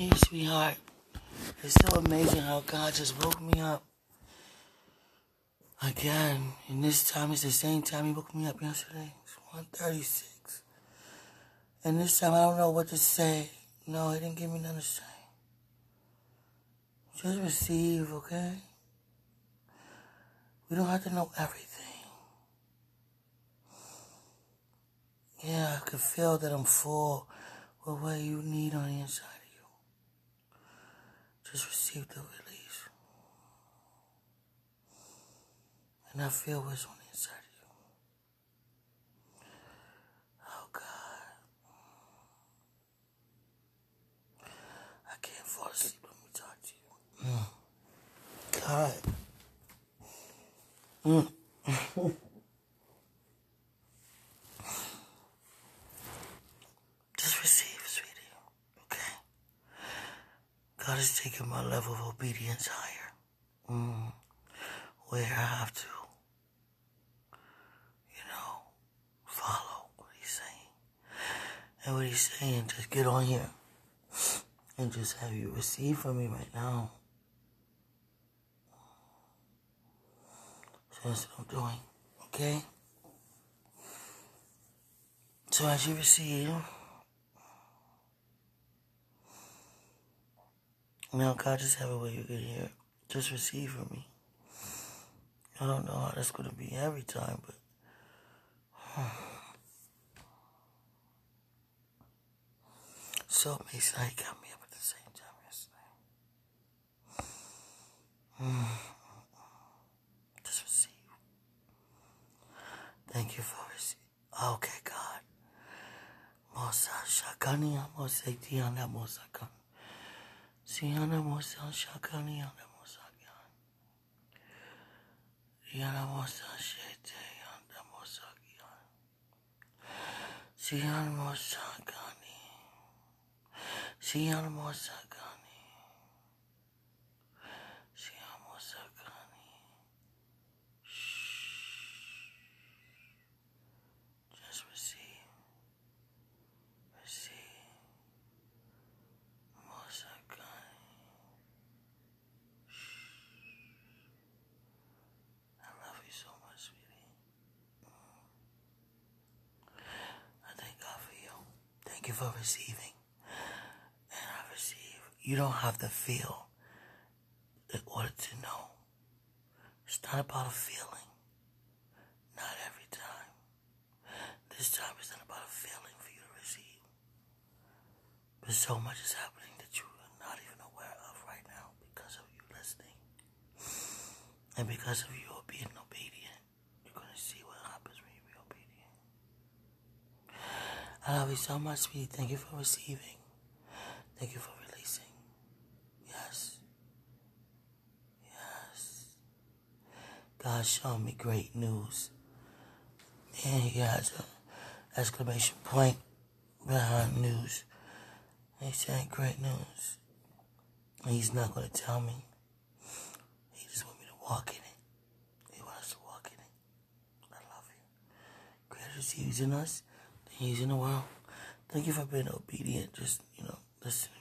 Hey, sweetheart. It's so amazing how God just woke me up again. And this time it's the same time He woke me up yesterday. It's 136. And this time I don't know what to say. No, He didn't give me nothing to say. Just receive, okay? We don't have to know everything. Yeah, I can feel that I'm full with what you need on the inside. Just received the release. And I feel what's on the inside of you. Oh, God. I can't fall asleep when we talk to you. Mm. God. Mm. God is taking my level of obedience higher. Mm, where I have to, you know, follow what He's saying. And what He's saying, just get on here and just have you receive from me right now. So that's what I'm doing, okay? So as you receive, Now, God, just have a way you can hear. Just receive from me. I don't know how that's going to be every time, but. so amazing he got me up at the same time yesterday. Just receive. Thank you for receiving. Okay, God. Mosa shakani. Siana mosa shakani ana mosa gyan. Riana mosa shete anda mosa gyan. Siana mosa gani. Siana mosa gani. Siana mosa. Shh. Just. Receive. Mosa gani. I love you so much, sweetie. I thank God for you. Thank you for receiving. And I receive. You don't have to feel in order to know. It's not about a feeling. Not every time. This time it's not about a feeling for you to receive. But so much is happening that you are not even aware of right now because of you listening. And because of you being obedient, you're going to see what happens when you be obedient. I love you so much, sweetie. Thank you for receiving. Thank you for releasing. Yes. Yes. God showed me great news. And he has an exclamation point behind news. He said great news. And he's not going to tell me. He just want me to walk in it. He wants to walk in it. I love you. Greater is he in us than he is in the world. Thank you for being obedient. Just, you know, listening